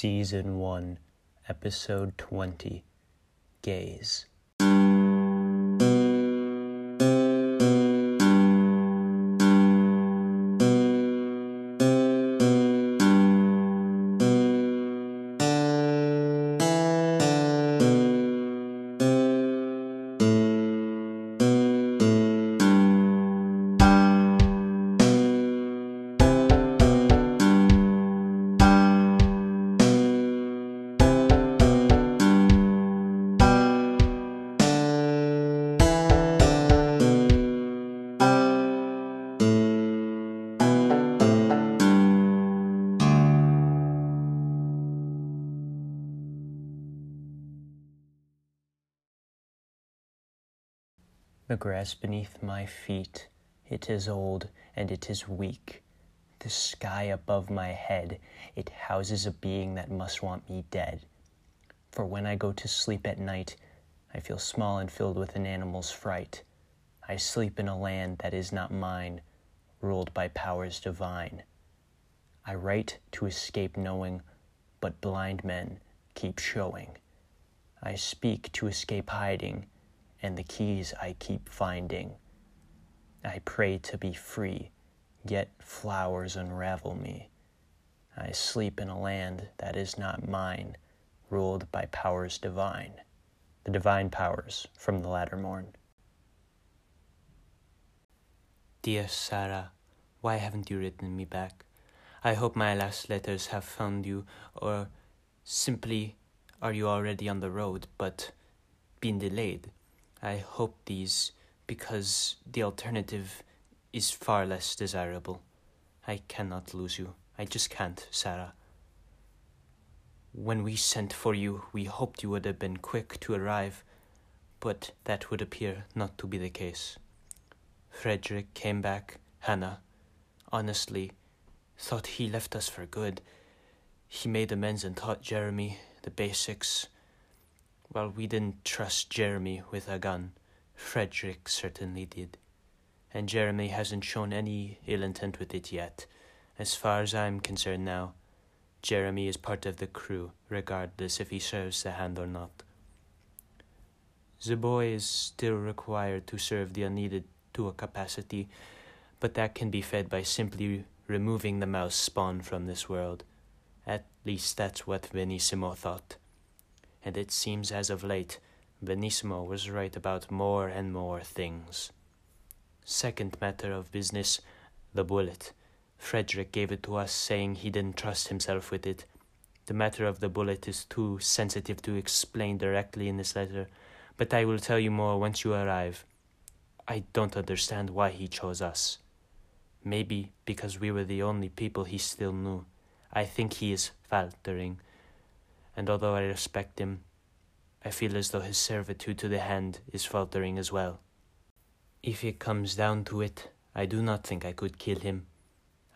Season 1, Episode 20 Gaze. The grass beneath my feet, it is old and it is weak. The sky above my head, it houses a being that must want me dead. For when I go to sleep at night, I feel small and filled with an animal's fright. I sleep in a land that is not mine, ruled by powers divine. I write to escape knowing, but blind men keep showing. I speak to escape hiding and the keys I keep finding. I pray to be free, yet flowers unravel me. I sleep in a land that is not mine, ruled by powers divine. The divine powers from the latter morn. Dear Sarah, why haven't you written me back? I hope my last letters have found you, or simply are you already on the road but been delayed? I hope these because the alternative is far less desirable. I cannot lose you. I just can't, Sarah. When we sent for you, we hoped you would have been quick to arrive, but that would appear not to be the case. Frederick came back, Hannah, honestly, thought he left us for good. He made amends and taught Jeremy the basics well, we didn't trust Jeremy with a gun. Frederick certainly did. And Jeremy hasn't shown any ill intent with it yet. As far as I'm concerned now, Jeremy is part of the crew, regardless if he serves the hand or not. The boy is still required to serve the unneeded to a capacity, but that can be fed by simply removing the mouse spawn from this world. At least that's what Benissimo thought and it seems as of late Benissimo was right about more and more things. Second matter of business, the bullet. Frederick gave it to us, saying he didn't trust himself with it. The matter of the bullet is too sensitive to explain directly in this letter, but I will tell you more once you arrive. I don't understand why he chose us. Maybe because we were the only people he still knew. I think he is faltering and although I respect him, I feel as though his servitude to the hand is faltering as well. If it comes down to it, I do not think I could kill him.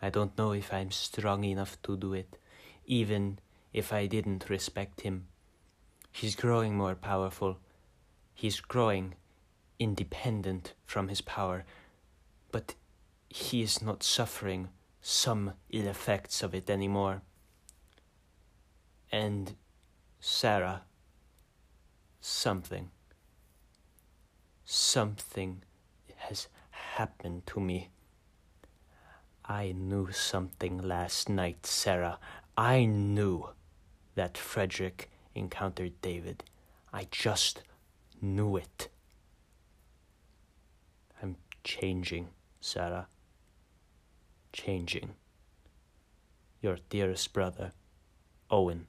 I don't know if I'm strong enough to do it, even if I didn't respect him. He's growing more powerful. He's growing independent from his power, but he is not suffering some ill effects of it anymore. And Sarah, something, something has happened to me. I knew something last night, Sarah. I knew that Frederick encountered David. I just knew it. I'm changing, Sarah. Changing. Your dearest brother, Owen.